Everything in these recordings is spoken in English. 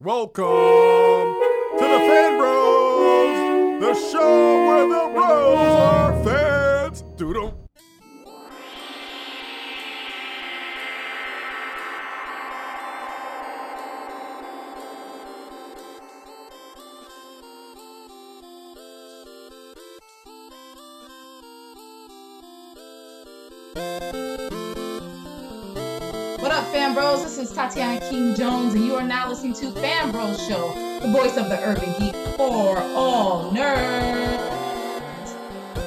Welcome to the Fan Bros, the show where the bros are fans. Doodle. Tatiana King Jones, and you are now listening to Fan Bros Show, the voice of the urban geek for all nerds.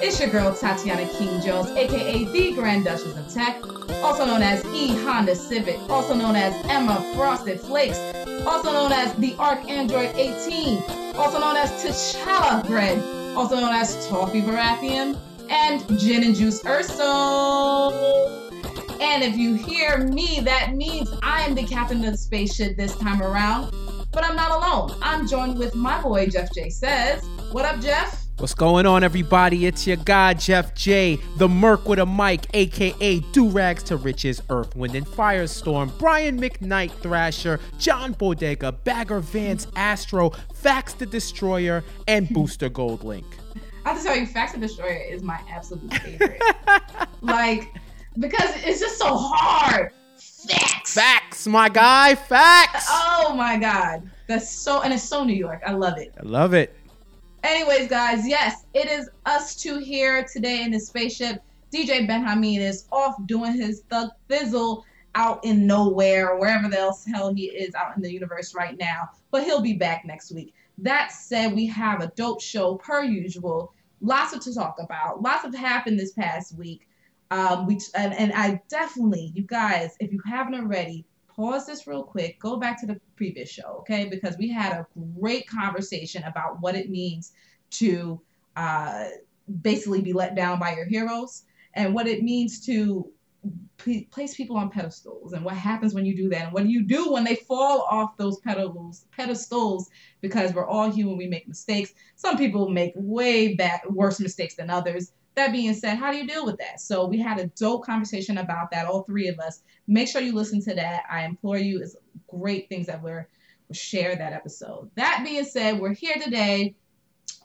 It's your girl Tatiana King Jones, aka the Grand Duchess of Tech, also known as E Honda Civic, also known as Emma Frosted Flakes, also known as the Arc Android 18, also known as T'Challa Bread, also known as Toffee Baratheon, and Gin and Juice Urso. And if you hear me, that means I am the captain of the spaceship this time around. But I'm not alone. I'm joined with my boy Jeff J says. What up, Jeff? What's going on, everybody? It's your guy, Jeff J, the Merc with a mic, aka Do Rags to Riches, Earth, Wind, and Firestorm, Brian McKnight Thrasher, John Bodega, Bagger Vance Astro, Fax the Destroyer, and Booster Gold Link. I have to tell you, Fax the Destroyer is my absolute favorite. like, because it's just so hard. Facts. Facts, my guy, facts. Oh my god. That's so and it's so New York. I love it. I love it. Anyways, guys, yes, it is us two here today in the spaceship. DJ BenHaMeen is off doing his thug fizzle out in nowhere or wherever the else hell he is out in the universe right now. But he'll be back next week. That said, we have a dope show per usual. Lots of to talk about. Lots of happened this past week. Um, we and, and I definitely, you guys, if you haven't already, pause this real quick. Go back to the previous show, okay? Because we had a great conversation about what it means to uh, basically be let down by your heroes and what it means to p- place people on pedestals and what happens when you do that and what do you do when they fall off those pedestals pedestals because we're all human we make mistakes some people make way back worse mistakes than others that being said how do you deal with that? So we had a dope conversation about that all three of us. Make sure you listen to that. I implore you it's great things that we're share that episode. That being said we're here today.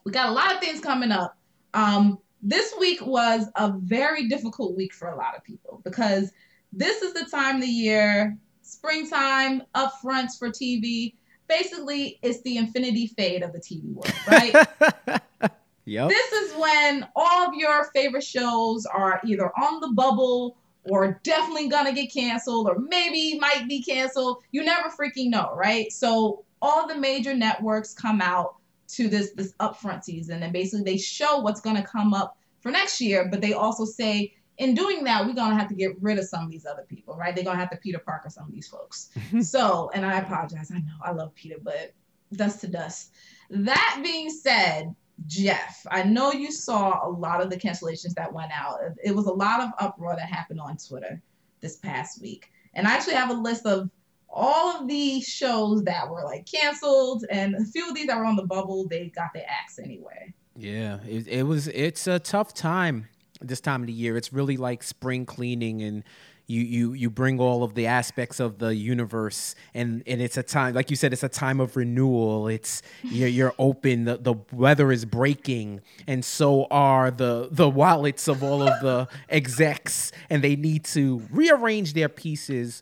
We got a lot of things coming up. Um, this week was a very difficult week for a lot of people because this is the time of the year, springtime, upfronts for TV. Basically, it's the infinity fade of the TV world, right? Yep. this is when all of your favorite shows are either on the bubble or definitely gonna get canceled or maybe might be canceled. You never freaking know, right? So all the major networks come out to this this upfront season and basically they show what's gonna come up for next year, but they also say in doing that, we're gonna have to get rid of some of these other people, right? They're gonna have to Peter Parker some of these folks. so, and I apologize, I know I love Peter, but dust to dust. That being said, Jeff, I know you saw a lot of the cancellations that went out. It was a lot of uproar that happened on Twitter this past week. And I actually have a list of all of the shows that were like canceled, and a few of these that were on the bubble, they got their axe anyway. Yeah, it, it was. It's a tough time this time of the year. It's really like spring cleaning, and you you you bring all of the aspects of the universe, and and it's a time, like you said, it's a time of renewal. It's you're, you're open. The the weather is breaking, and so are the the wallets of all of the execs, and they need to rearrange their pieces.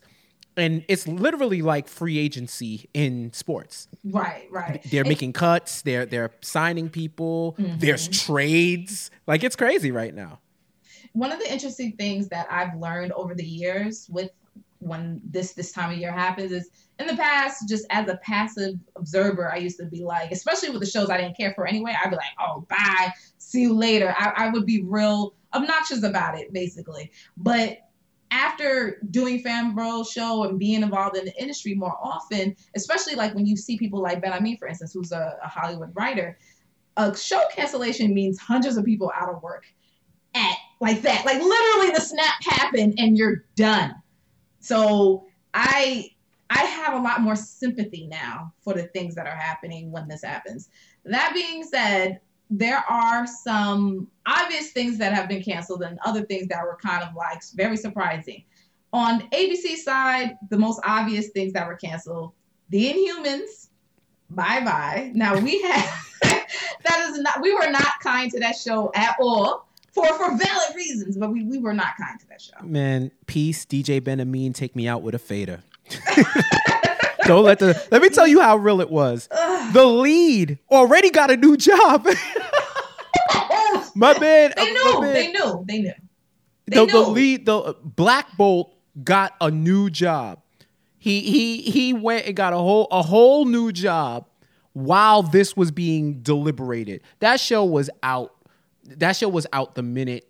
And it's literally like free agency in sports Right, right. they're making cuts they're they're signing people mm-hmm. there's trades like it's crazy right now one of the interesting things that I've learned over the years with when this this time of year happens is in the past, just as a passive observer, I used to be like, especially with the shows I didn't care for anyway, I'd be like, oh, bye, see you later. I, I would be real obnoxious about it, basically. But after doing fan bro show and being involved in the industry more often, especially like when you see people like BenHaMeen, for instance, who's a, a Hollywood writer, a show cancellation means hundreds of people out of work like that. Like literally the snap happened and you're done. So I I have a lot more sympathy now for the things that are happening when this happens. That being said, there are some obvious things that have been canceled and other things that were kind of like very surprising. On ABC side, the most obvious things that were canceled, The Inhumans, bye bye. Now we have that is not we were not kind to that show at all for for valid reasons, but we, we were not kind to that show. Man, peace, DJ BenHaMeen, take me out with a fader. Don't let the let me tell you how real it was. Ugh. The lead already got a new job. my man, they knew, man- they knew, they knew. They the, the lead, the uh, Black Bolt got a new job. He he he went and got a whole a whole new job while this was being deliberated. That show was out. That show was out the minute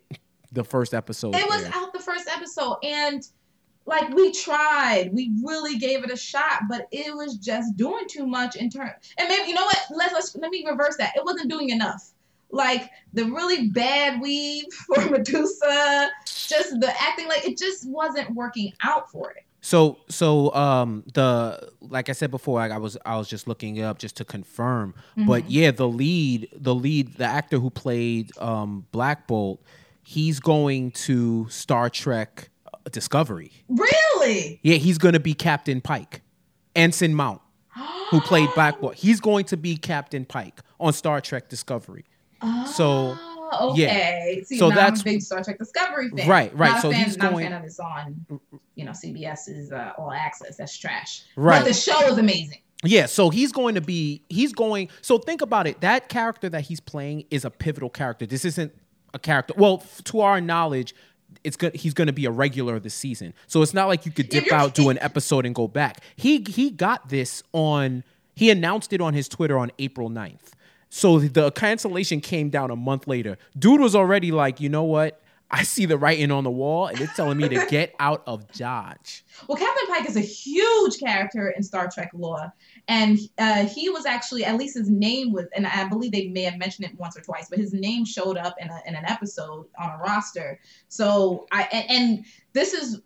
the first episode. It was aired. out the first episode, and like we tried, we really gave it a shot, but it was just doing too much in turn. And maybe you know what? Let's, let's let me reverse that. It wasn't doing enough. Like the really bad weave for Medusa, just the acting, like it just wasn't working out for it. So so um the like I said before, I, I was I was just looking it up just to confirm. But Mhm. yeah, the lead, the lead, the actor who played um Black Bolt, he's going to Star Trek uh, Discovery. Really? Yeah, he's going to be Captain Pike. Anson Mount, who played Black Bolt, he's going to be Captain Pike on Star Trek Discovery. So, Oh, yeah. okay. See, So now that's- I'm a big Star Trek Discovery fan. Right, right. Not So fan, he's not going- a fan of this on, you know, CBS's uh, All Access. That's trash. Right. But the show is amazing. Yeah, so he's going to be he's going so think about it. That character that he's playing is a pivotal character. This isn't a character. Well, f- to our knowledge, it's good he's going to be a regular this season. So it's not like you could dip out do an episode and go back. He he got this on he announced it on his Twitter on April 9th. So the cancellation came down a month later. Dude was already like, "You know what? I see the writing on the wall and it's telling me to get out of Dodge." Well, Captain Pike is a huge character in Star Trek lore, and uh, he was actually, at least his name was, and I believe they may have mentioned it once or twice, but his name showed up in, a, in an episode on a roster. So I and, and this is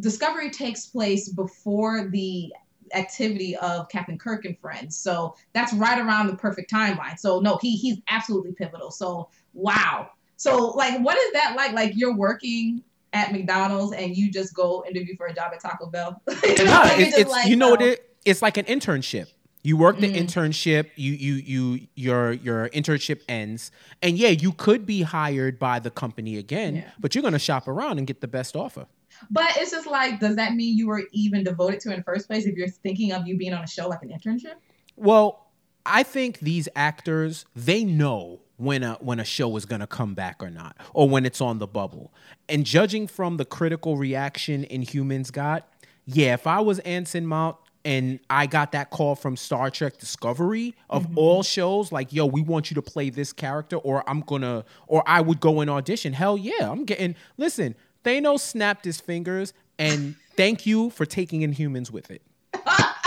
Discovery takes place before the activity of Captain Kirk and friends. So that's right around the perfect timeline. So no, he he's absolutely pivotal. So wow. So like what is that like? Like you're working at McDonald's and you just go interview for a job at Taco Bell. you know, Nah, like, it's, it's like, you know what it it's like an internship. You work the Mhm. internship, you you you your your internship ends, and yeah, you could be hired by the company again, Yeah. but you're gonna shop around and get the best offer. But it's just like, does that mean you were even devoted to it in the first place if you're thinking of you being on a show like an internship? Well, I think these actors they know when a when a show is gonna come back or not, or when it's on the bubble. And judging from the critical reaction Inhumans got, yeah, if I was Anson Mount and I got that call from Star Trek Discovery of mm-hmm. all shows, like, yo, we want you to play this character, or I'm gonna, or I would go and audition. Hell yeah, I'm getting. Listen, Thanos snapped his fingers, and thank you for taking Inhumans with it.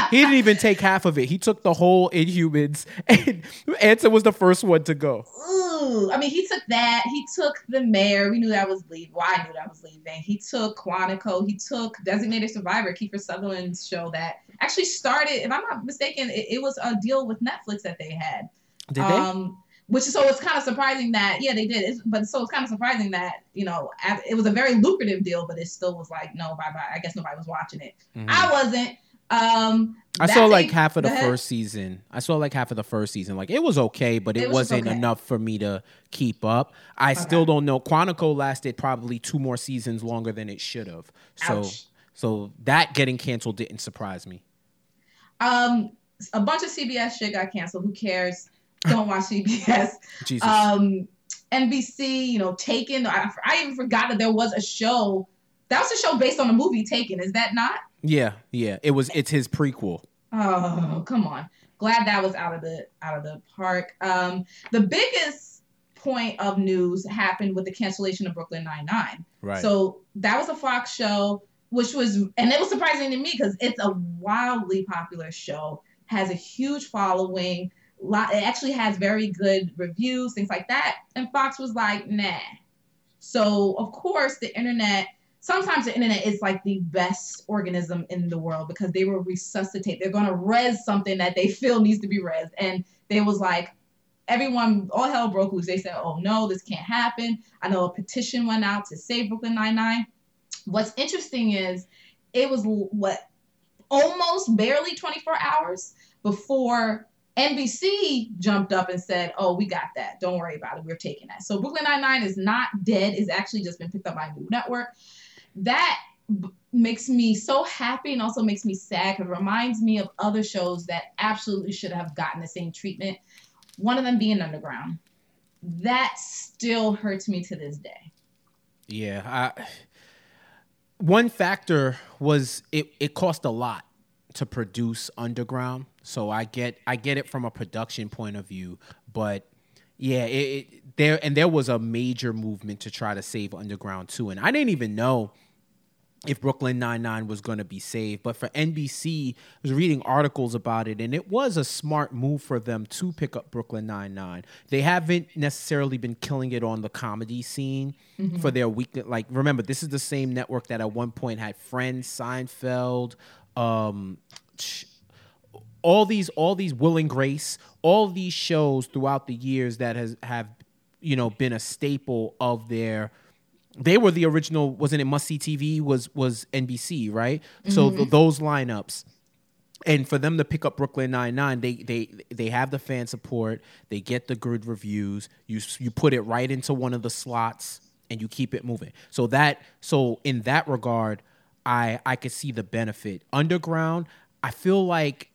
He didn't even take half of it. He took the whole Inhumans, and Anson was the first one to go. Ooh, I mean, he took that. He took the mayor. We knew that was leaving. Well, I knew that was leaving. He took Quantico. He took Designated Survivor, Kiefer Sutherland's show that actually started, if I'm not mistaken, it, it was a deal with Netflix that they had. Did um, Which so it's kind of surprising that yeah they did, it's, but so it's kind of surprising that you know it was a very lucrative deal, but it still was like no bye bye. I guess nobody was watching it. Mhm. I wasn't. Um, I saw like half of the first season. I saw like half of the first season. Like it was okay, but it, It was wasn't okay. enough for me to keep up. I still don't know. Quantico lasted probably two more seasons longer than it should have. So Ouch. so that getting canceled didn't surprise me. Um, a bunch of CBS shit got canceled. Who cares? Don't watch CBS. Jesus. Um, NBC, you know, Taken. I, I even forgot that there was a show. That was a show based on a movie Taken. Is that not? yeah, yeah. It was it's his prequel. Oh, come on. Glad that was out of the out of the park. Um, the biggest point of news happened with the cancellation of Brooklyn Nine Nine. Right. So that was a Fox show, which was, and it was surprising to me because it's a wildly popular show, has a huge following. Lot, it actually has very good reviews, things like that. And Fox was like, nah. So of course the internet. Sometimes the internet is like the best organism in the world because they will resuscitate. They're gonna res something that they feel needs to be res, and they was like, everyone, all hell broke loose. They said, "Oh no, this can't happen." I know a petition went out to save Brooklyn Nine Nine. What's interesting is it was what almost barely 24 hours before NBC jumped up and said, "Oh, we got that. Don't worry about it. We're taking that." So Brooklyn Nine Nine is not dead. It's actually just been picked up by a new network. That b- makes me so happy and also makes me sad because it reminds me of other shows that absolutely should have gotten the same treatment. One of them being Underground. That still hurts me to this day. Yeah, I, one factor was it. It cost a lot to produce Underground, so I get I get it from a production point of view, but yeah, it, it there and there was a major movement to try to save Underground too, and I didn't even know if Brooklyn Nine Nine was going to be saved. But for NBC, I was reading articles about it, and it was a smart move for them to pick up Brooklyn Nine Nine. They haven't necessarily been killing it on the comedy scene for their week. Like, remember, this is the same network that at one point had Friends, Seinfeld, um, all these, all these Will and Grace, all these shows throughout the years that has have you know been a staple of their they were the original wasn't it must see tv was was nbc right? So mm-hmm. th- those lineups. And for them to pick up brooklyn 99 they they they have the fan support. They get the good reviews. You you put it right into one of the slots and you keep it moving. So that so in that regard i i could see the benefit. Underground i feel like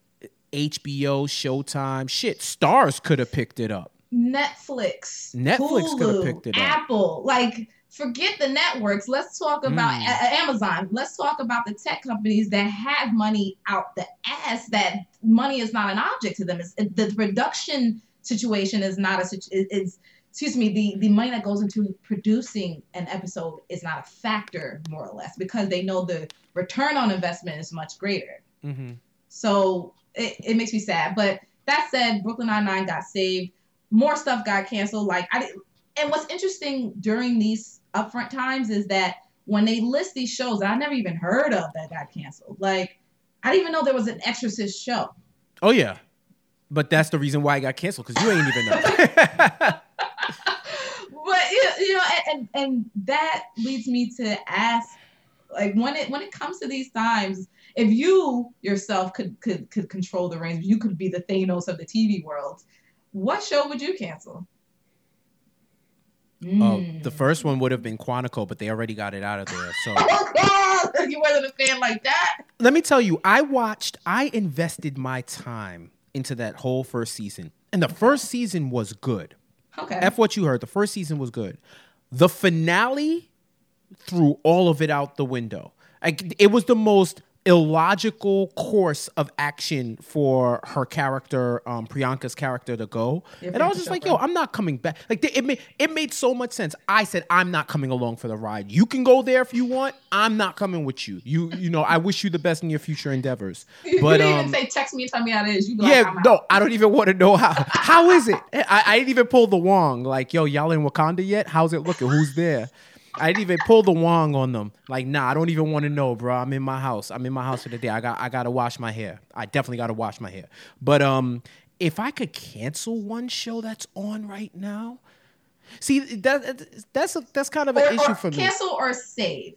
hbo showtime shit Starz could have picked it up Netflix, Netflix coulda picked it up. Apple, like forget the networks. Let's talk about Mm. A- Amazon. Let's talk about the tech companies that have money out the ass. That money is not an object to them. It's, it, the production situation is not a. situ- it- It's excuse me. The the money that goes into producing an episode is not a factor, more or less, because they know the return on investment is much greater. mm-hmm. So it, it makes me sad. But that said, Brooklyn Nine Nine got saved. More stuff got canceled. Like I didn't. And what's interesting during these upfront times is that when they list these shows that I never even heard of that got canceled. Like I didn't even know there was an Exorcist show. Oh yeah, but that's the reason why I got canceled because you ain't even know. But you, you know, and, and and that leads me to ask, like when it when it comes to these times, if you yourself could could could control the reins, you could be the Thanos of the TV world. What show would you cancel? Uh, Mm. the first one would have been Quantico, but they already got it out of there. So Oh you wasn't a fan like that. let me tell you, I watched, I invested my time into that whole first season, and the first season was good. Okay. F what you heard. The first season was good. The finale threw all of it out the window. Like it was the most illogical course of action for her character, um, Priyanka's character, to go. And I was just like. "Yo, I'm not coming back." Like it made it made so much sense. I said, "I'm not coming along for the ride. You can go there if you want. I'm not coming with you. You, you know, I wish you the best in your future endeavors." you, But you didn't um, even say text me and tell me how it is. Like, yeah, I'm no, I don't even want to know how. How is it? I, I didn't even pull the Wong. Like, yo, y'all in Wakanda yet? How's it looking? Who's there? I didn't even pull the Wong on them. Like, nah, I don't even want to know, bro. I'm in my house. I'm in my house for the day. I got, I gotta wash my hair. I definitely gotta wash my hair. But um, if I could cancel one show that's on right now, see that that's a, that's kind of an or, issue or for me. cancel or save.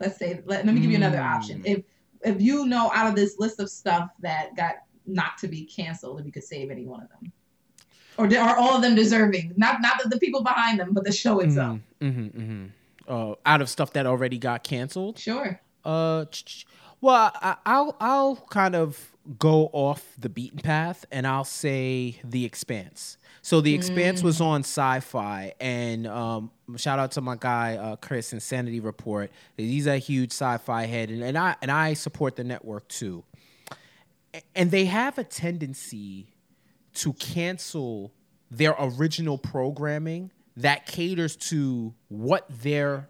Let's say. Let, let me give you another Mm. option. If if you know out of this list of stuff that got not to be canceled, if you could save any one of them, or are all of them deserving? Not not the, the people behind them, but the show itself. Mm-hmm, mm-hmm. Uh, out of stuff that already got canceled. Sure. Uh, well, I, I'll I'll kind of go off the beaten path, and I'll say The Expanse. So The Expanse was on Sci-Fi, and um, shout out to my guy uh, Chris Insanity Report. He's a huge Sci-Fi head, and, and I and I support the network too. And they have a tendency to cancel their original programming that caters to what their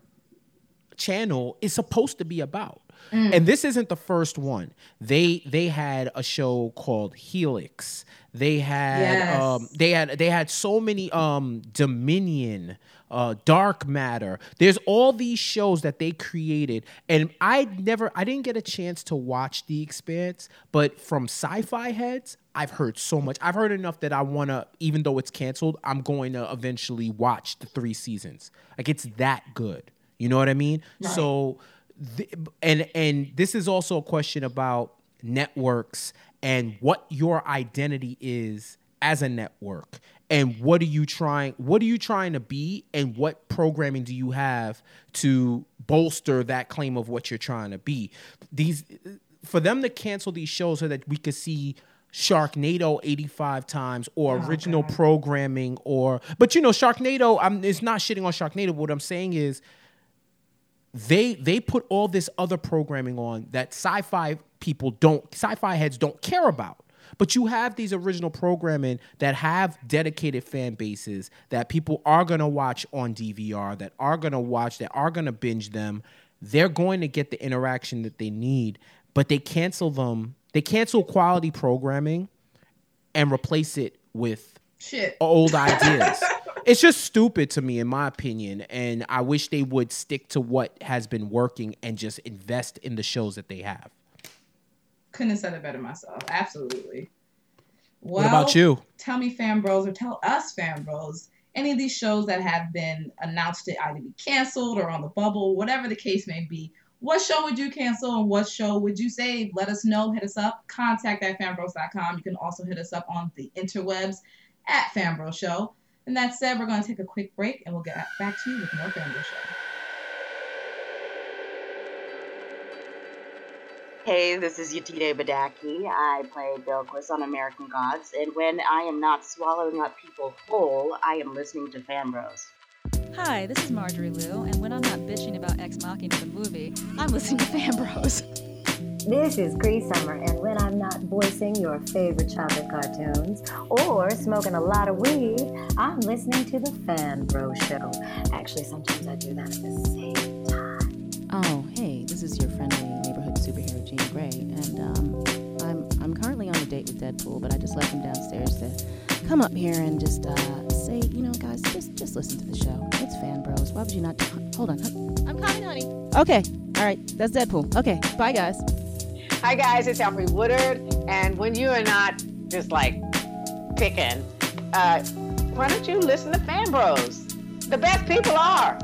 channel is supposed to be about. And this isn't the first one. They they had a show called Helix. They had Yes. um they had they had so many um Dominion, uh Dark Matter. There's all these shows that they created and I never I didn't get a chance to watch The Expanse, but from sci-fi heads, I've heard so much. I've heard enough that I want to even though it's canceled, I'm going to eventually watch the 3 seasons. Like it's that good. You know what I mean? Right. So, th- and and this is also a question about networks and what your identity is as a network and what are you trying what are you trying to be and what programming do you have to bolster that claim of what you're trying to be these for them to cancel these shows so that we could see Sharknado 85 times or Oh, original God. programming or but you know Sharknado I'm it's not shitting on Sharknado. But what I'm saying is they they put all this other programming on that sci-fi people don't sci-fi heads don't care about. But you have these original programming that have dedicated fan bases that people are going to watch on DVR that are going to watch that are going to binge them. They're going to get the interaction that they need but they cancel them they cancel quality programming and replace it with Shit. old ideas. it's just stupid to me, in my opinion. And I wish they would stick to what has been working and just invest in the shows that they have. Couldn't have said it better myself. Absolutely. what about you? Tell me, fan bros, or tell us, fan bros, any of these shows that have been announced to either be canceled or on the bubble, whatever the case may be. What show would you cancel and what show would you save? Let us know. Hit us up. Contact at fanbros.com. You can also hit us up on the interwebs at Fanbro Show. And that said, we're going to take a quick break and we'll get back to you with more Fanbro Show. Hey, this is Yetide Badaki. I play Bilquis on American Gods, and when I am not swallowing up people whole, I am listening to Fanbros. Hi, this is Marjorie Liu, and when I'm not bitching about Ex Machina the movie, I'm listening to Fan Bros. This is Cree Summer, and when I'm not voicing your favorite childhood cartoons or smoking a lot of weed, I'm listening to the Fan Bro Show. Actually, sometimes I do that at the same time. Oh, hey, this is your friendly neighborhood superhero, Jean Grey, and um, I'm I'm currently on a date with Deadpool, but I just left him downstairs to come up here and just uh, say, you know, guys, just just listen to the show. It's Fan Bros. Why would you not? Do- Hold on, I'm coming, honey. Okay, all right, that's Deadpool. Okay, bye, guys. Hi guys, it's Alfre Woodard, and when you are not just like picking, uh, why don't you listen to Fan Bros? The best people are.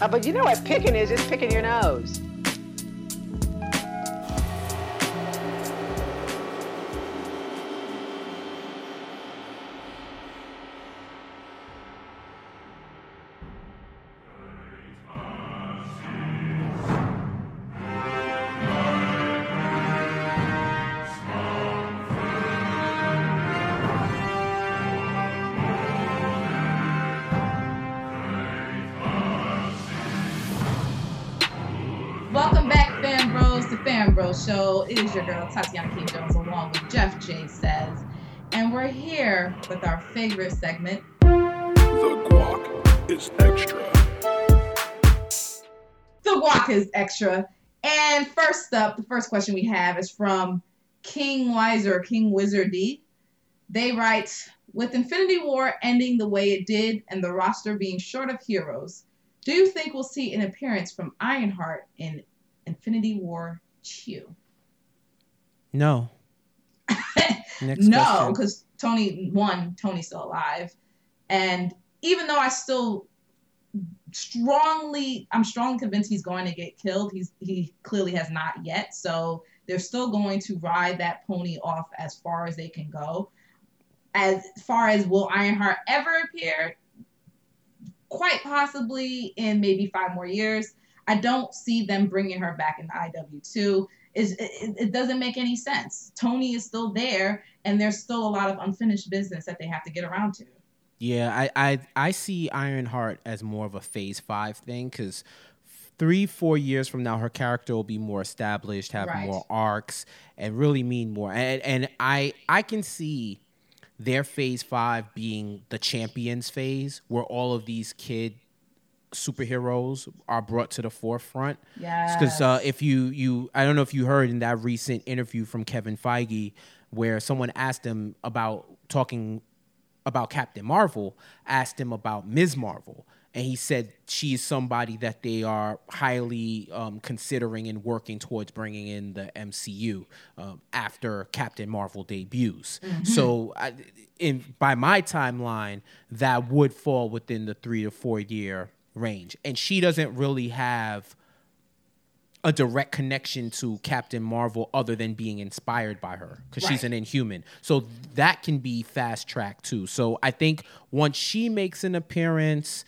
Uh, but you know what picking is? Just picking your nose. Bros, the Fan Bros Show. It is your girl, Tatiana King Jones, along with Jeff J. Says. And we're here with our favorite segment, The guac is extra. The Guac is Extra. And first up, the first question we have is from King Wiser, King Wizardy. They write, with Infinity War ending the way it did and the roster being short of heroes, do you think we'll see an appearance from Ironheart in Infinity War 2? No. Next no, because Tony one, Tony's still alive, and even though I still strongly, I'm strongly convinced he's going to get killed. He's he clearly has not yet, so they're still going to ride that pony off as far as they can go. As far as will Ironheart ever appear? Quite possibly in maybe five more years. I don't see them bringing her back in the IW2 is it, it doesn't make any sense. Tony is still there, and there's still a lot of unfinished business that they have to get around to. Yeah, I, I I see Ironheart as more of a phase five thing because three, four years from now, her character will be more established, have Right. more arcs, and really mean more. And and I I can see their phase five being the champions phase, where all of these kid superheroes are brought to the forefront. Yeah. Because uh, if you you I don't know if you heard in that recent interview from Kevin Feige where someone asked him about talking about Captain Marvel, asked him about Ms. Marvel, and he said she's somebody that they are highly um, considering and working towards bringing in the MCU um, after Captain Marvel debuts. So, I, in by my timeline, that would fall within the three to four year range, and she doesn't really have a direct connection to Captain Marvel other than being inspired by her because she's an Inhuman. So that can be fast tracked too. So I think once she makes an appearance,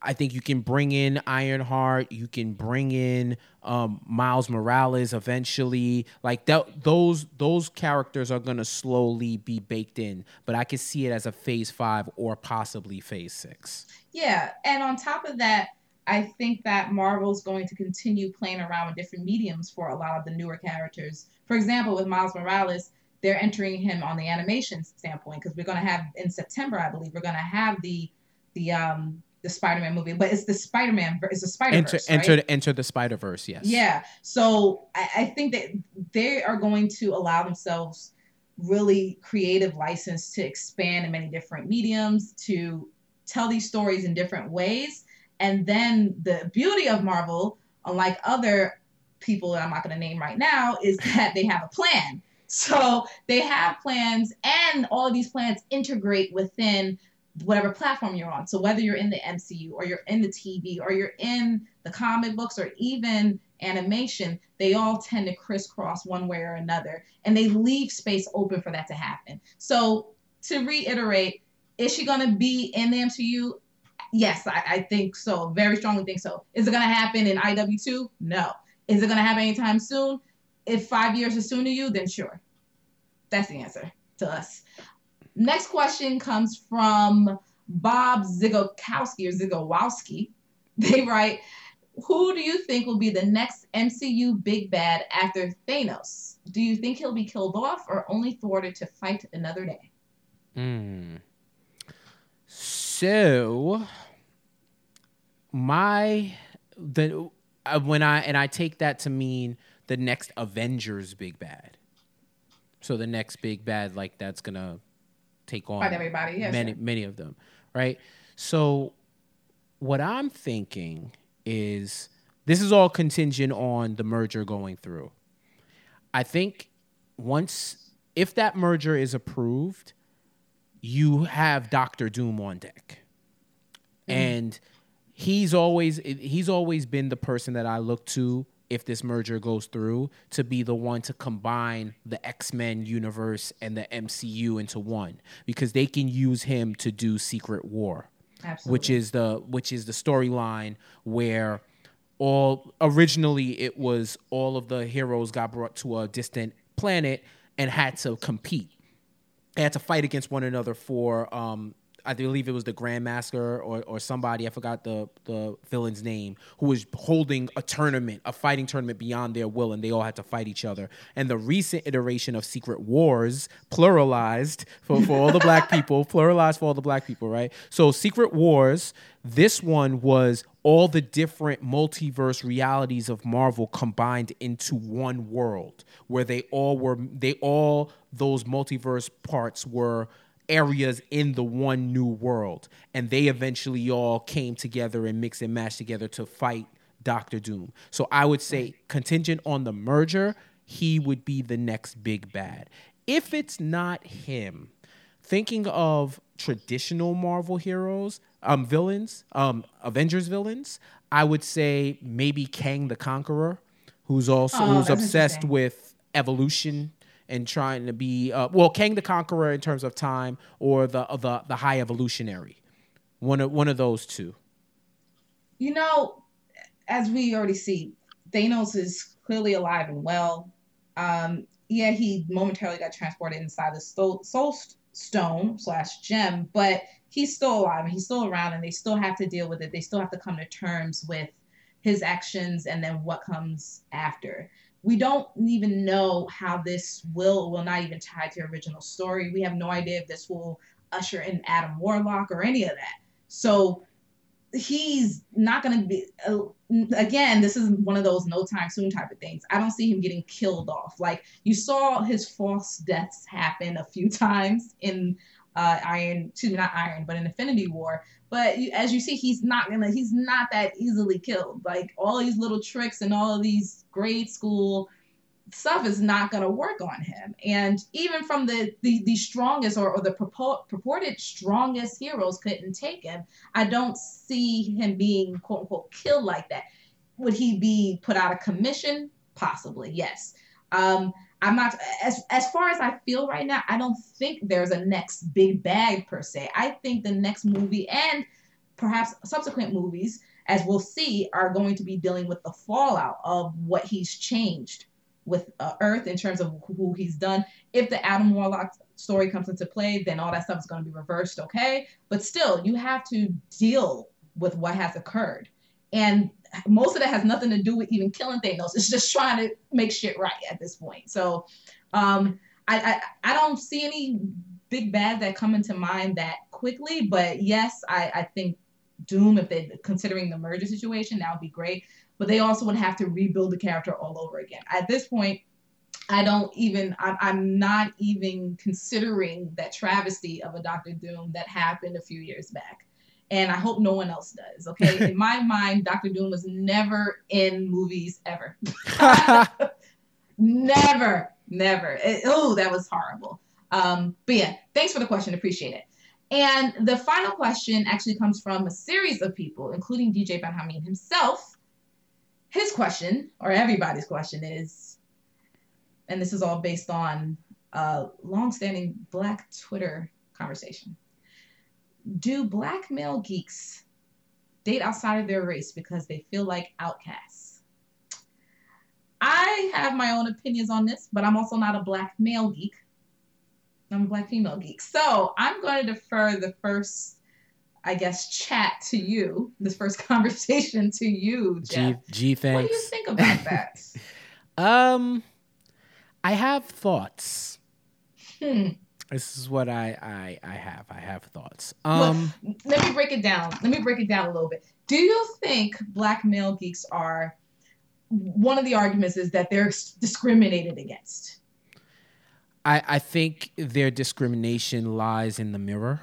I think you can bring in Ironheart. You can bring in um, Miles Morales eventually. Like that, those those characters are gonna slowly be baked in. But I can see it as a Phase Five or possibly Phase Six. Yeah, and on top of that, I think that Marvel's going to continue playing around with different mediums for a lot of the newer characters. For example, with Miles Morales, they're entering him on the animation standpoint because we're going to have in September, I believe, we're going to have the the um the Spider-Man movie, but it's the Spider-Man, it's the Spider-Verse, enter right? enter the Spider Verse. Yes. Yeah. So I, I think that they are going to allow themselves really creative license to expand in many different mediums, to tell these stories in different ways. And then the beauty of Marvel, unlike other people that I'm not going to name right now, is that they have a plan. So they have plans, and all these plans integrate within whatever platform you're on. So whether you're in the MCU or you're in the TV or you're in the comic books or even animation, they all tend to crisscross one way or another, and they leave space open for that to happen. So to reiterate, is she going to be in the MCU? Yes, I, I think so. Very strongly think so. Is it going to happen in IW2? No. Is it going to happen anytime soon? If five years is soon to you, then sure. That's the answer to us. Next question comes from Bob Zigokowski or Zigowowski. They write, who do you think will be the next MCU big bad after Thanos? Do you think he'll be killed off or only thwarted to fight another day? Hmm. So my the uh, when I and I take that to mean the next Avengers big bad. So the next big bad like that's gonna take on Fight everybody, yeah, many sure. many of them, right? So what I'm thinking is this is all contingent on the merger going through. I think once if that merger is approved, you have Doctor Doom on deck. Mm-hmm. And he's always he's always been the person that I look to if this merger goes through to be the one to combine the X-Men universe and the MCU into one because they can use him to do Secret War Absolutely. which is the which is the storyline where all originally it was all of the heroes got brought to a distant planet and had to compete. They had to fight against one another for um I believe it was the Grandmaster or, or somebody, I forgot the, the villain's name, who was holding a tournament, a fighting tournament beyond their will, and they all had to fight each other. And the recent iteration of Secret Wars, pluralized for, for all the black people, pluralized for all the black people, right? So Secret Wars, this one was all the different multiverse realities of Marvel combined into one world where they all were they all those multiverse parts were areas in the one new world and they eventually all came together and mixed and matched together to fight Doctor Doom. So I would say contingent on the merger, he would be the next big bad. If it's not him, thinking of traditional Marvel heroes, um, villains, um, Avengers villains, I would say maybe Kang the Conqueror, who's also Oh, who's obsessed with evolution and trying to be uh, well, Kang the Conqueror in terms of time, or the the the High Evolutionary, one of one of those two. You know, as we already see, Thanos is clearly alive and well. Um, yeah, he momentarily got transported inside the Soul, soul Stone slash gem, but he's still alive and he's still around, and they still have to deal with it. They still have to come to terms with his actions and then what comes after. We don't even know how this will will not even tie to original story. We have no idea if this will usher in Adam Warlock or any of that. So he's not going to be uh, again this is one of those no time soon type of things i don't see him getting killed off like you saw his false deaths happen a few times in uh iron excuse me not iron but in infinity war but as you see he's not gonna he's not that easily killed like all these little tricks and all of these grade school stuff is not to work on him. And even from the the, the strongest or, or the purport, purported strongest heroes couldn't take him. I don't see him being quote unquote killed like that. would he be put out of commission? Possibly, yes. Um, I'm not as as far as I feel right now. I don't think there's a next big bag per se. I think the next movie and perhaps subsequent movies, as we'll see, are going to be dealing with the fallout of what he's changed with uh, Earth in terms of who he's done. If the Adam Warlock story comes into play, then all that stuff is going to be reversed, okay? But still, you have to deal with what has occurred. And most of that has nothing to do with even killing Thanos. It's just trying to make shit right at this point. So um, I, I, I don't see any big bads that come into mind that quickly. But yes, I, I think Doom, if they're considering the merger situation, that would be great. But they also would have to rebuild the character all over again. At this point, I don't even, I'm, I'm not even considering that travesty of a Doctor Doom that happened a few years back and I hope no one else does. Okay, in my mind, Doctor Doom was never in movies ever. never, never. oh, that was horrible. Um, but yeah, thanks for the question. Appreciate it. And the final question actually comes from a series of people, including DJ Ben himself. His question, or everybody's question, is, and this is all based on a long-standing Black Twitter conversation do black male geeks date outside of their race because they feel like outcasts? I have my own opinions on this, but I'm also not a black male geek. I'm a black female geek. So I'm going to defer the first, I guess, chat to you, this first conversation to you, Jeff. G, G thanks. What do you think about that? um, I have thoughts. Hmm. This is what I I, I have. I have thoughts. Um, well, let me break it down. Let me break it down a little bit. Do you think black male geeks are one of the arguments is that they're discriminated against? I I think their discrimination lies in the mirror.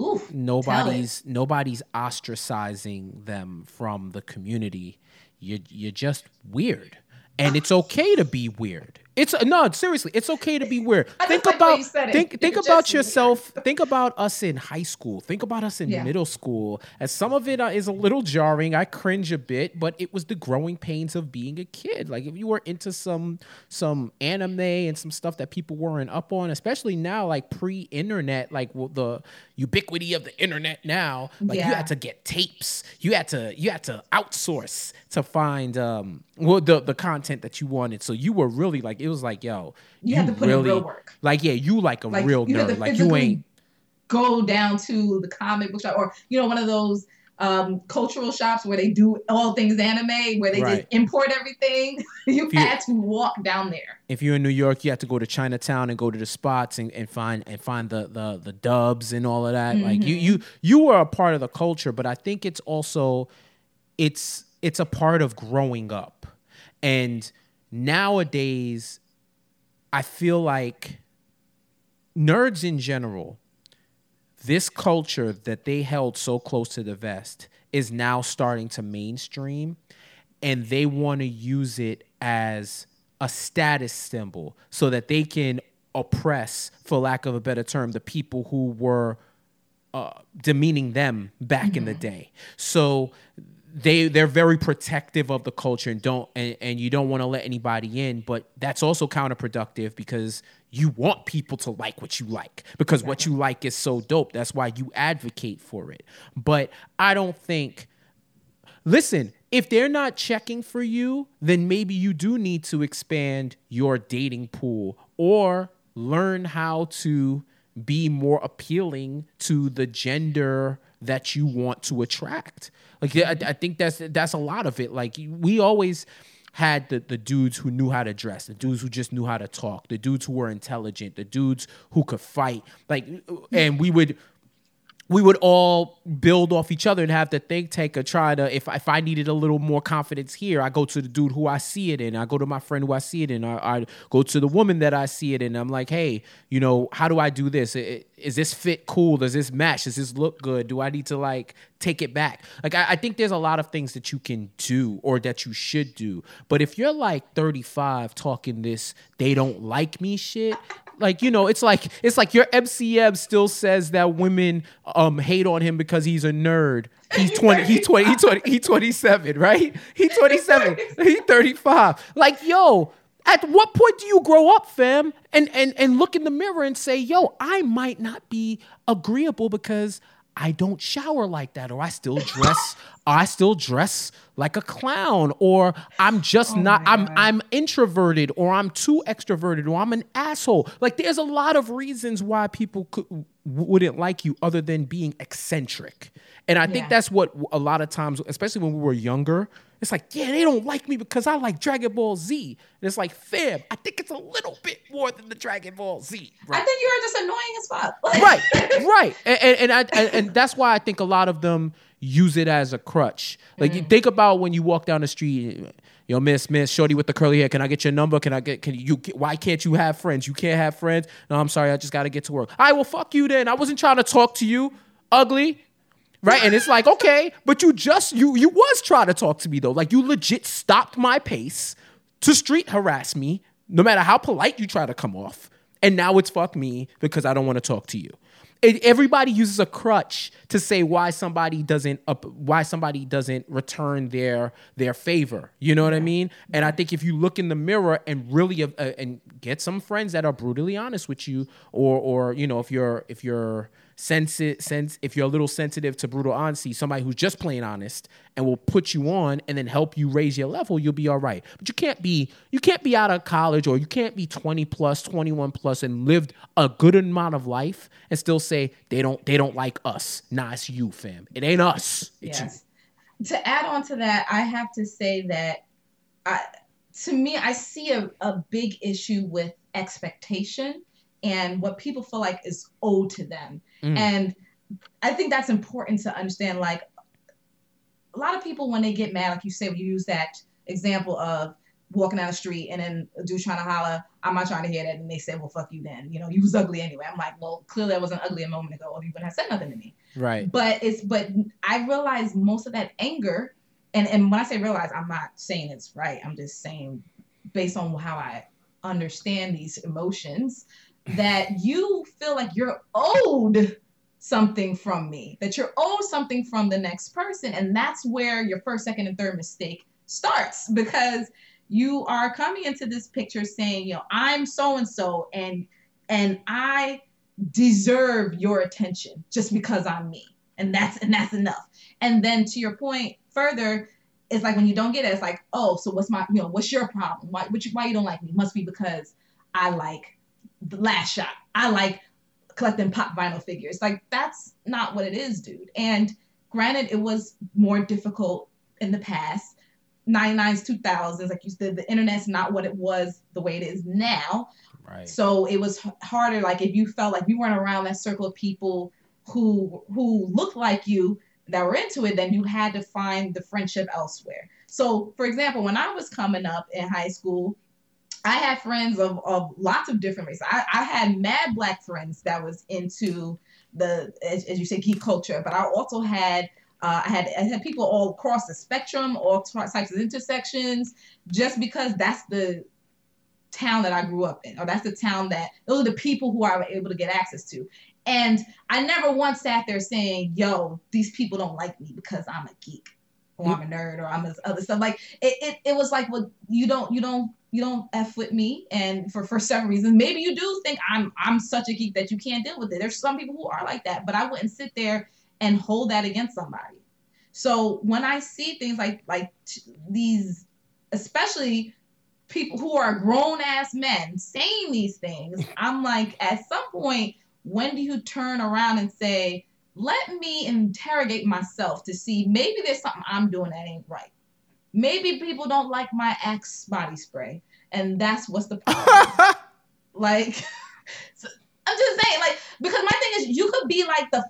Oof, nobody's nobody's ostracizing them from the community. You you're just weird, and it's okay to be weird. It's no, seriously, it's okay to be weird. think like about think think about yourself. think about us in high school. Think about us in yeah. middle school. As some of it uh, is a little jarring, I cringe a bit, but it was the growing pains of being a kid. Like if you were into some some anime and some stuff that people weren't up on, especially now, like pre-internet, like the ubiquity of the internet now, like yeah. you had to get tapes. You had to you had to outsource to find um well the the content that you wanted. So you were really like it was like, yo, you, you have to put really, in real work. Like, yeah, you like a like, real nerd. Like you ain't go down to the comic book shop or you know one of those um, cultural shops where they do all things anime, where they right. just import everything. you had to walk down there. If you're in New York, you have to go to Chinatown and go to the spots and, and find and find the, the the dubs and all of that. Mm-hmm. Like you you you were a part of the culture, but I think it's also it's it's a part of growing up. And nowadays, I feel like nerds in general, this culture that they held so close to the vest is now starting to mainstream and they want to use it as a status symbol so that they can oppress, for lack of a better term, the people who were uh, demeaning them back mm-hmm. in the mm-hmm. day. So they they're very protective of the culture and don't and, and you don't want to let anybody in but that's also counterproductive because you want people to like what you like because exactly. what you like is so dope that's why you advocate for it but i don't think listen if they're not checking for you then maybe you do need to expand your dating pool or learn how to be more appealing to the gender that you want to attract. Like I, I think that's that's a lot of it. Like we always had the, the dudes who knew how to dress, the dudes who just knew how to talk, the dudes who were intelligent, the dudes who could fight. Like, and we would we would all build off each other and have the think tank or try to if if I needed a little more confidence here, I go to the dude who I see it in. I go to my friend who I see it in. I, I go to the woman that I see it in. I'm like, hey, you know, how do I do this? Is this fit cool? Does this match? Does this look good? Do I need to like take it back? Like I, I think there's a lot of things that you can do or that you should do. But if you're like 35 talking this, they don't like me shit. Like you know, it's like it's like your MCM still says that women um hate on him because he's a nerd. He's 20, he's 20, he's 20, he's 27, right? He's 27, he's 35. Like, yo, at what point do you grow up, fam? And and and look in the mirror and say, yo, I might not be agreeable because I don't shower like that, or I still dress, I still dress like a clown, or I'm just oh not, I'm I'm introverted, or I'm too extroverted, or I'm an asshole. Like there's a lot of reasons why people could, wouldn't like you other than being eccentric. And I think that's what a lot of times, especially when we were younger, it's like, yeah, they don't like me because I like Dragon Ball Z. And it's like, fam, I think it's a little bit more than the Dragon Ball Z. I think you are just annoying as fuck. Like, right, right, and and, and I and, that's why I think a lot of them use it as a crutch. Like you mm. think about when you walk down the street. Yo, miss, miss, shorty with the curly hair. Can I get your number? Can I get? Can you? Why can't you have friends? You can't have friends. No, I'm sorry. I just got to get to work. All right, well, fuck you then. I wasn't trying to talk to you, ugly. Right, and it's like okay, but you just you you was trying to talk to me though. Like you legit stopped my pace to street harass me, no matter how polite you try to come off. And now it's fuck me because I don't want to talk to you. It, everybody uses a crutch to say why somebody doesn't up, why somebody doesn't return their their favor. You know what I mean? And I think if you look in the mirror and really uh, and get some friends that are brutally honest with you, or or you know if you're if you're sensi- sense if you're a little sensitive to brutal honesty, somebody who's just plain honest and will put you on and then help you raise your level, you'll be all right. But you can't be you can't be out of college or you can't be 20 plus, 21 plus and lived a good amount of life and still say they don't they don't like us. Nah, it's you, fam. It ain't us. It's Yes. To add on to that, I have to say that I, to me, I see a, a big issue with expectation and what people feel like is owed to them. Mm. And I think that's important to understand. Like, a lot of people, when they get mad, like you say, you use that example of walking down the street and then a dude trying to holler, I'm not trying to hear that. And they say, well, fuck you then. You know, you was ugly anyway. I'm like, well, clearly I wasn't ugly a moment ago or you wouldn't have said nothing to me. Right. but it's but I realize most of that anger, and and when I say realize, I'm not saying it's right. I'm just saying based on how I understand these emotions, that you feel like you're owed something from me, that you're owed something from the next person, and that's where your first, second, and third mistake starts because you are coming into this picture saying, you know, I'm so and so, and and I deserve your attention just because I'm me. And that's and that's enough. And then to your point further, it's like when you don't get it, it's like, oh, so what's my you know, what's your problem? Why why you don't like me? Must be because I like the last shot. I like collecting pop vinyl figures. Like that's not what it is, dude. And granted it was more difficult in the past. 99s, 2000s, like you said, the internet's not what it was the way it is now. Right. So it was harder. Like if you felt like you weren't around that circle of people who who looked like you that were into it, then you had to find the friendship elsewhere. So, for example, when I was coming up in high school, I had friends of, of lots of different races. I, I had mad black friends that was into the as, as you say geek culture, but I also had uh, I had I had people all across the spectrum, all types of intersections, just because that's the town that I grew up in, or that's the town that those are the people who I was able to get access to. And I never once sat there saying, "Yo, these people don't like me because I'm a geek, or I'm a nerd, or I'm this other stuff." Like it, it, it was like, well, you don't, you don't, you don't f with me, and for for several reasons. Maybe you do think I'm I'm such a geek that you can't deal with it. There's some people who are like that, but I wouldn't sit there and hold that against somebody. So when I see things like like t- these, especially people who are grown ass men saying these things, I'm like, at some point, when do you turn around and say, let me interrogate myself to see maybe there's something I'm doing that ain't right. Maybe people don't like my Axe body spray, and that's what's the problem. like, so I'm just saying, like, because my thing is, you could be like the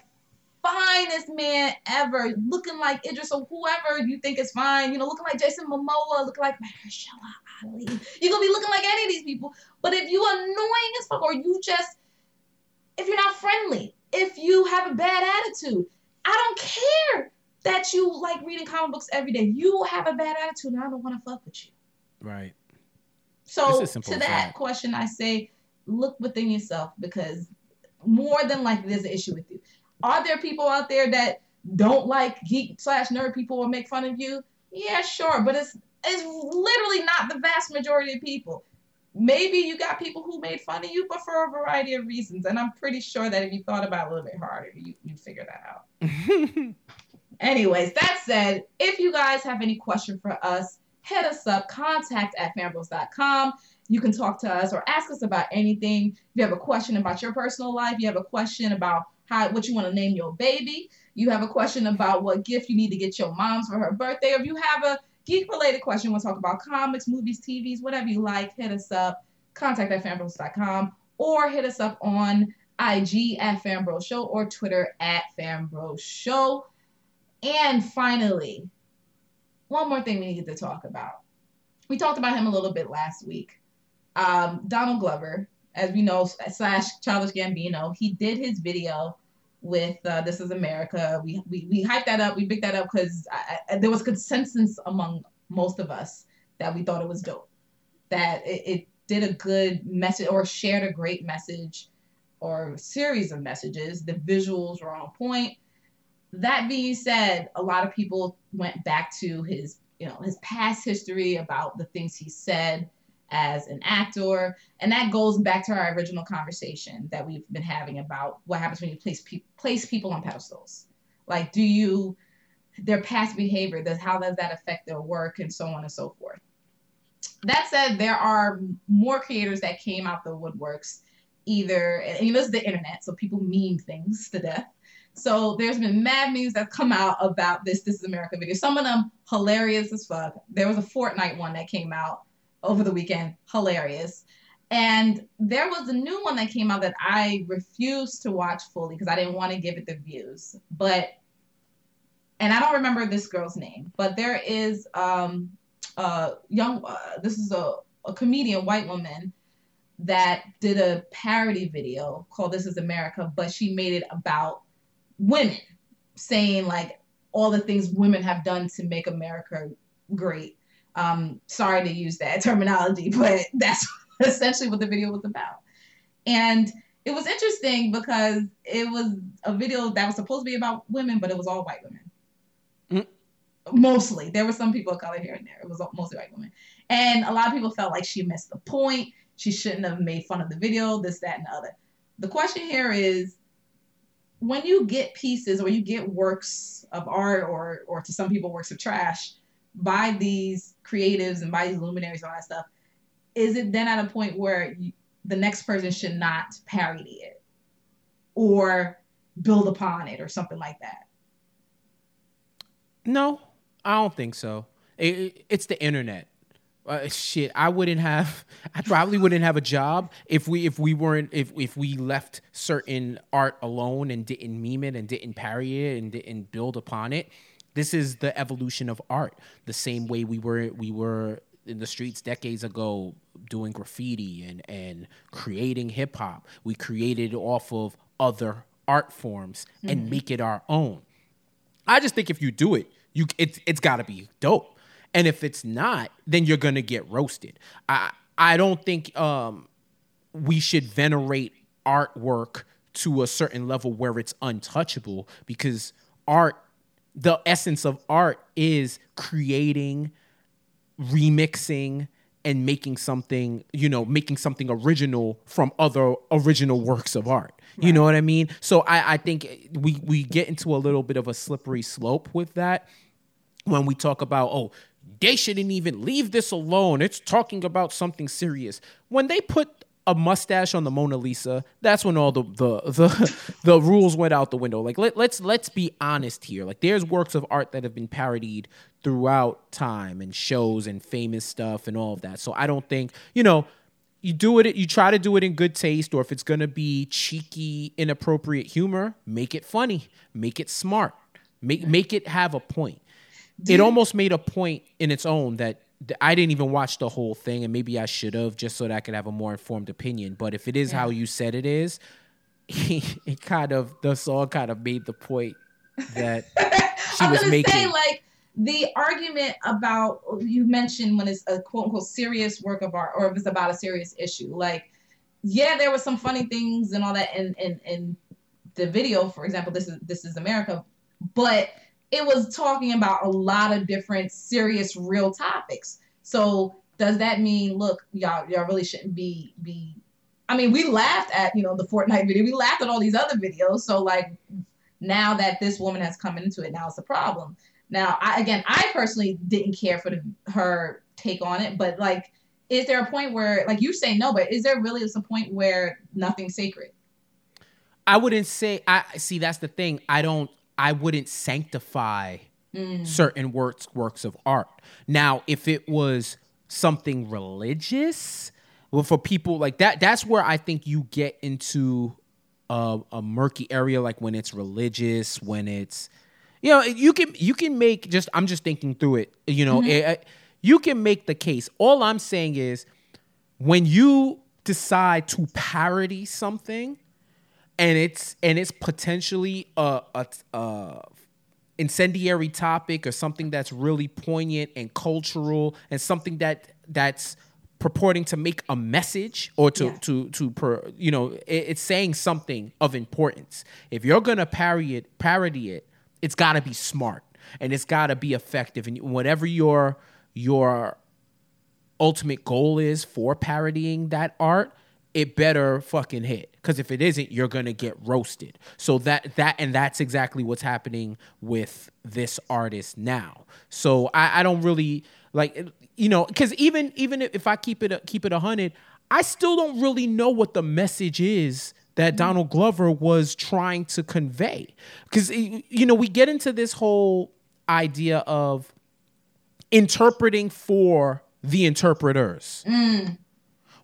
finest man ever, looking like Idris or whoever you think is fine, you know, looking like Jason Momoa, looking like Mahershala Ali. You're gonna be looking like any of these people. But if you annoying as fuck, or you just if you're not friendly, if you have a bad attitude. I don't care that you like reading comic books every day. You have a bad attitude and I don't want to fuck with you. Right. So It's as simple to that, that. question, I say look within yourself because more than likely there's an issue with you. Are there people out there that don't like geek slash nerd people or make fun of you? Yeah, sure, but it's it's literally not the vast majority of people. Maybe you got people who made fun of you, but for a variety of reasons. And I'm pretty sure that if you thought about it a little bit harder, you you'd figure that out. Anyways, that said, if you guys have any question for us, hit us up, contact at fanbros.com. You can talk to us or ask us about anything. If you have a question about your personal life, you have a question about how what you want to name your baby, you have a question about what gift you need to get your mom's for her birthday, or if you have a geek related question, we'll talk about comics, movies, TVs, whatever you like, hit us up, contact at fanbros.com, or hit us up on IG at fanbros show or Twitter at fanbros show. And finally, one more thing we need to talk about. We talked about him a little bit last week. Um, Donald Glover, as we know, slash Childish Gambino, he did his video with uh, This Is America. We, we we hyped that up. We picked that up because there was consensus among most of us that we thought it was dope. That it, it did a good message or shared a great message or series of messages. The visuals were on point that being said, a lot of people went back to his, you know, his past history about the things he said as an actor, and that goes back to our original conversation that we've been having about what happens when you place pe- place people on pedestals. Like, do you their past behavior? Does how does that affect their work and so on and so forth? That said, there are more creators that came out the woodworks, either and you know, this is the internet, so people meme things to death. So there's been mad memes that come out about this This Is America video. Some of them hilarious as fuck. There was a Fortnite one that came out over the weekend, hilarious. And there was a new one that came out that I refused to watch fully because I didn't want to give it the views. But and I don't remember this girl's name, but there is um a young uh, this is a, a comedian, white woman that did a parody video called This Is America, but she made it about women saying like all the things women have done to make America great. Um, sorry to use that terminology, but that's essentially what the video was about. And it was interesting because it was a video that was supposed to be about women, but it was all white women. Mostly. There were some people of color here and there. It was mostly white women. And a lot of people felt like she missed the point. She shouldn't have made fun of the video, this, that, and the other. The question here is when you get pieces or you get works of art or or to some people works of trash by these creatives and by these luminaries and all that stuff is it then at a point where you, the next person should not parody it or build upon it or something like that No, I don't think so. It, it- it's the internet. Uh, shit, I wouldn't have. I probably wouldn't have a job if we if we weren't if if we left certain art alone and didn't meme it and didn't parry it and didn't build upon it. This is the evolution of art. The same way we were we were in the streets decades ago doing graffiti and and creating hip hop. We created off of other art forms and Mhm. make it our own. I just think if you do it, you it's it's got to be dope. And if it's not, then you're gonna get roasted. I I don't think um, we should venerate artwork to a certain level where it's untouchable because art, the essence of art is creating, remixing, and making something, you know, making something original from other original works of art. You know what I mean? So I, I think we we get into a little bit of a slippery slope with that when we talk about oh they shouldn't even leave this alone it's talking about something serious when they put a mustache on the mona lisa that's when all the the the, the rules went out the window. Like let, let's let's be honest here. Like there's works of art that have been parodied throughout time and shows and famous stuff and all of that. So i don't think you know you do it you try to do it in good taste or if it's going to be cheeky inappropriate humor make it funny make it smart make make it have a point. It almost made a point in its own that th- I didn't even watch the whole thing, and maybe I should have just so that I could have a more informed opinion. But if it is how you said it is, he, it kind of the song kind of made the point that she was gonna making. say like the argument about you mentioned when it's a quote unquote serious work of art or if it's about a serious issue. Like, yeah, there was some funny things and all that in in, in the video, for example, this is this is America, but it was talking about a lot of different serious real topics. So does that mean look, y'all y'all really shouldn't be be I mean, we laughed at, you know, the Fortnite video. We laughed at all these other videos. So like now that this woman has come into it, now it's a problem. Now, I again, I personally didn't care for the, her take on it, but like, is there a point where, like, you say no, but is there really a point where nothing's sacred? I wouldn't say I see that's the thing. I don't I wouldn't sanctify Mm. certain works works of art. Now, if it was something religious, well for people like that that's where I think you get into a, a murky area like when it's religious, when it's you know, you can you can make just I'm just thinking through it, you know, Mhm. eh, you can make the case. All I'm saying is when you decide to parody something and it's and it's potentially a, a, a incendiary topic or something that's really poignant and cultural and something that that's purporting to make a message or to Yeah. to to per, you know it, it's saying something of importance if you're gonna parody it parody it it's got to be smart and it's got to be effective and whatever your your ultimate goal is for parodying that art, it better fucking hit. Because if it isn't, you're gonna get roasted. So that that and that's exactly what's happening with this artist now. So I, I don't really like you know because even even if I keep it keep it a hundred, I still don't really know what the message is that Donald Glover was trying to convey. Because you know we get into this whole idea of interpreting for the interpreters Mm.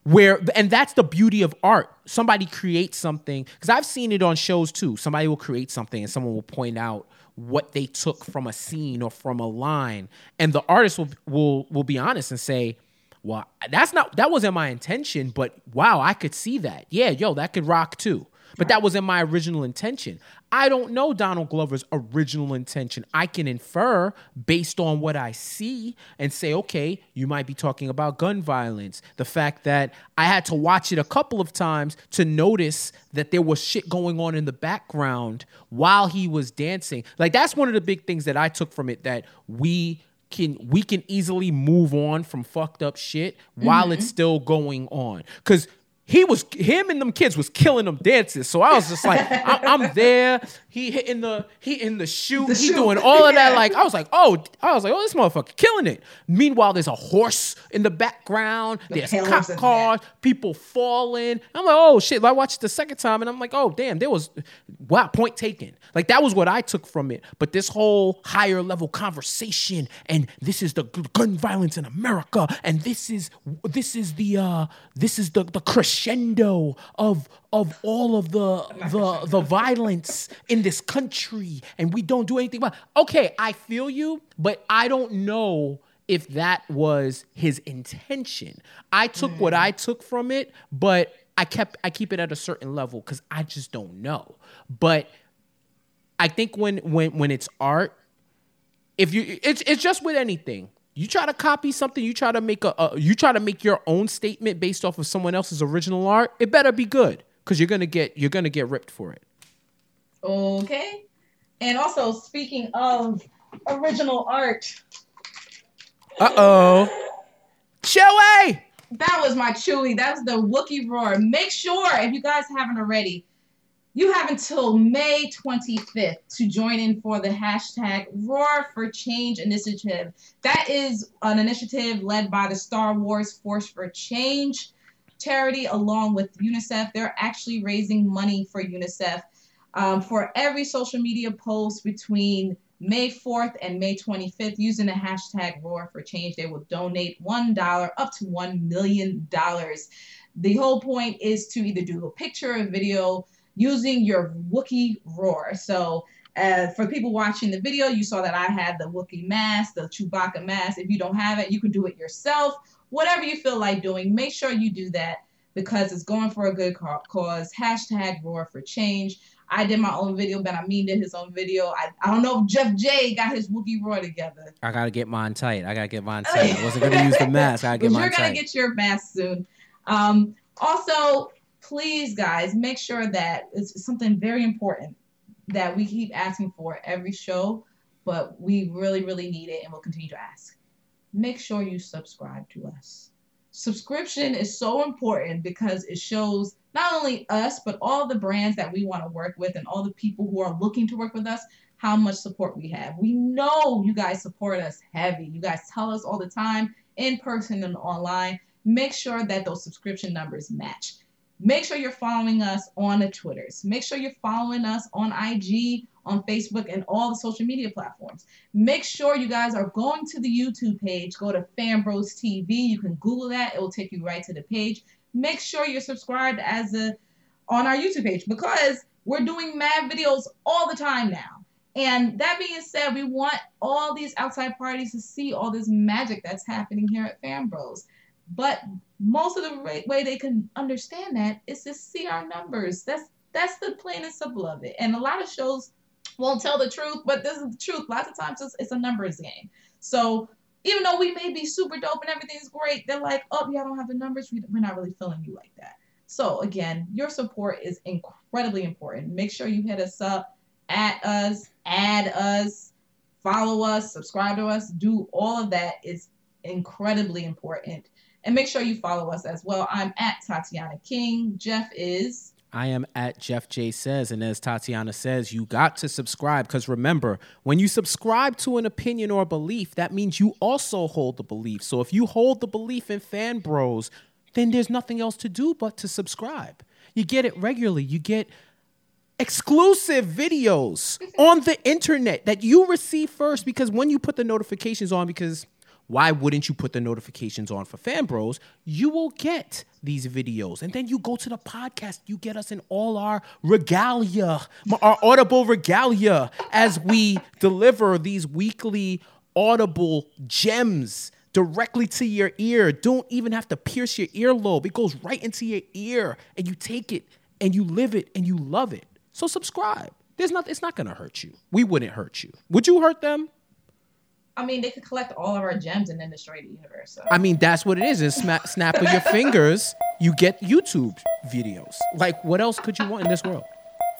Where and that's the beauty of art. Somebody creates something because i've seen it on shows too. Somebody will create something and someone will point out what they took from a scene or from a line. And the artist will will will be honest and say well that's not that wasn't my intention but wow i could see that. Yeah yo that could rock too but that wasn't my original intention. I don't know Donald Glover's original intention. I can infer based on what I see and say, okay, you might be talking about gun violence. The fact that I had to watch it a couple of times to notice that there was shit going on in the background while he was dancing. Like that's one of the big things that I took from it that we can we can easily move on from fucked up shit while Mhm. it's still going on. Cause he was him and them kids was killing them dances. So I was just like, I'm, I'm there. He hitting the he in the shoot. The he shoot. doing all of that. Like I was like, oh, I was like, oh, this motherfucker killing it. Meanwhile, there's a horse in the background. The There's cop cars, people falling. I'm like, oh shit. I watched it the second time and I'm like, oh damn, there was wow, point taken. Like that was what I took from it. But this whole higher level conversation and this is the gun violence in America and this is this is the uh this is the the crescendo of of all of the the the violence in this country and we don't do anything about okay i feel you but i don't know if that was his intention. I took what i took from it but i kept i keep it at a certain level because i just don't know. But i think when when when it's art if you it's it's just with anything you try to copy something you try to make a, a you try to make your own statement based off of someone else's original art it better be good because you're gonna get you're gonna get ripped for it Okay. And also, speaking of original art, uh-oh Chewy! that was my Chewy. That's the Wookiee roar. Make sure, if you guys haven't already, you have until May 25th to join in for the hashtag Roar for Change initiative. That is an initiative led by the Star Wars Force for Change charity along with UNICEF. They're actually raising money for UNICEF. Um, for every social media post between May 4th and May 25th, using the hashtag Roar for Change, they will donate $1 up to $1 million. The whole point is to either do a picture or video using your Wookiee roar. So, uh, for people watching the video, you saw that I had the Wookiee mask, the Chewbacca mask. If you don't have it, you can do it yourself. Whatever you feel like doing, make sure you do that. because it's going for a good cause. Hashtag roar for change. I did my own video, BenHaMeen did his own video. I, I don't know if Jeff J got his Wookiee Roar together. I gotta get mine tight. I gotta get mine tight. I wasn't gonna use the mask. I gotta get But mine you're gonna get your mask soon. Um, also, please, guys, make sure that it's something very important that we keep asking for every show, but we really, really need it, and we'll continue to ask. Make sure you subscribe to us. Subscription is so important because it shows not only us, but all the brands that we want to work with and all the people who are looking to work with us how much support we have. We know you guys support us heavy. You guys tell us all the time in person and online. Make sure that those subscription numbers match. Make sure you're following us on the Twitters. Make sure you're following us on IG, on Facebook, and all the social media platforms. Make sure you guys are going to the YouTube page. Go to Fanbros TV. You can Google that. It will take you right to the page. Make sure you're subscribed as a on our YouTube page because we're doing mad videos all the time now. And that being said, we want all these outside parties to see all this magic that's happening here at Fan Bros. But most of the way, they can understand that is to see our numbers. That's that's the plain and simple of it. And a lot of shows won't tell the truth, but this is the truth. Lots of times it's, it's a numbers game. So even though we may be super dope and everything's great, they're like, oh, yeah, I don't have the numbers. We- We're not really feeling you like that. So again, your support is incredibly important. Make sure you hit us up, at us, add us, follow us, subscribe to us, do all of that is incredibly important. And make sure you follow us as well. I'm at Tatiana King. Jeff is I am at Jeff J Says, and as Tatiana says, you got to subscribe because remember, when you subscribe to an opinion or belief, that means you also hold the belief. So if you hold the belief in Fan Bros, then there's nothing else to do but to subscribe. You get it regularly. You get exclusive videos on the internet that you receive first because when you put the notifications on because why wouldn't you put the notifications on for fan bros? You will get these videos. And then you go to the podcast. You get us in all our regalia our audible regalia as we deliver these weekly audible gems directly to your ear. Don't even have to pierce your earlobe. It goes right into your ear and you take it and you live it and you love it. So subscribe. There's not it's not gonna hurt you. We wouldn't hurt you. Would you hurt them I mean, they could collect all of our gems and then destroy the universe. So. I mean, that's what it is. It's sma- snap of your fingers, you get YouTube videos. Like, what else could you want in this world?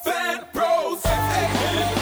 Fan Bros.